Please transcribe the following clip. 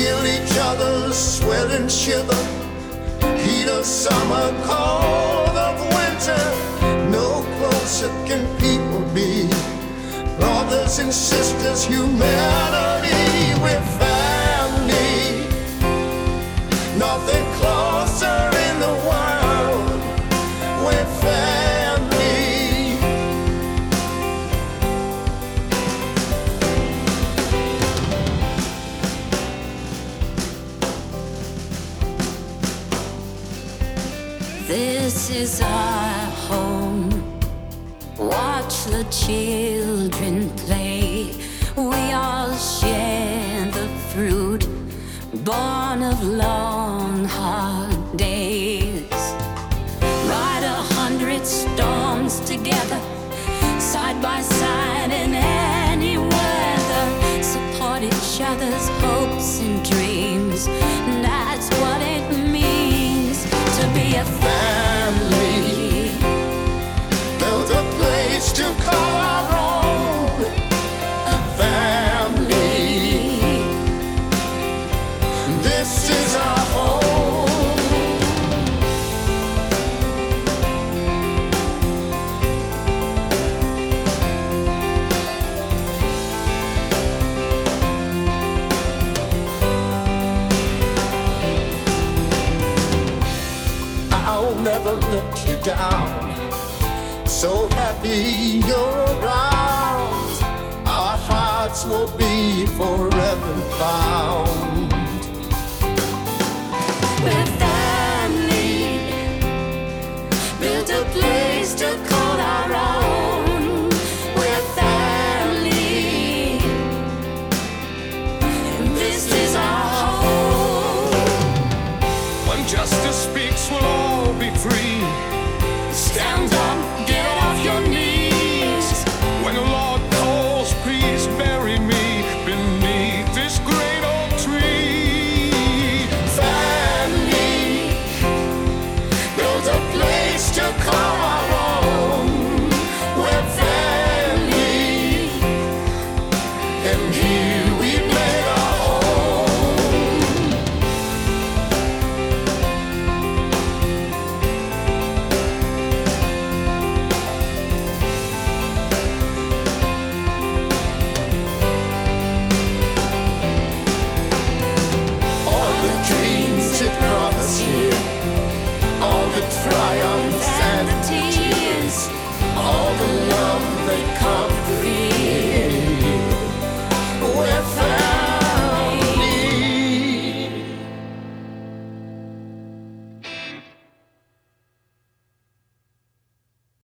Feel each other's sweat and shiver. Heat of summer, cold of winter. No closer can people be. Brothers and sisters, humanity, This is our home. Watch the children play. We all share the fruit, born of long, hard days. Ride a hundred storms together, side by side in any weather. Support each other's hopes and dreams. I'll never let you down. So happy you're around, our hearts will be forever bound. With family, built a place to call our own. We're family, this is our home. When justice speaks, we'll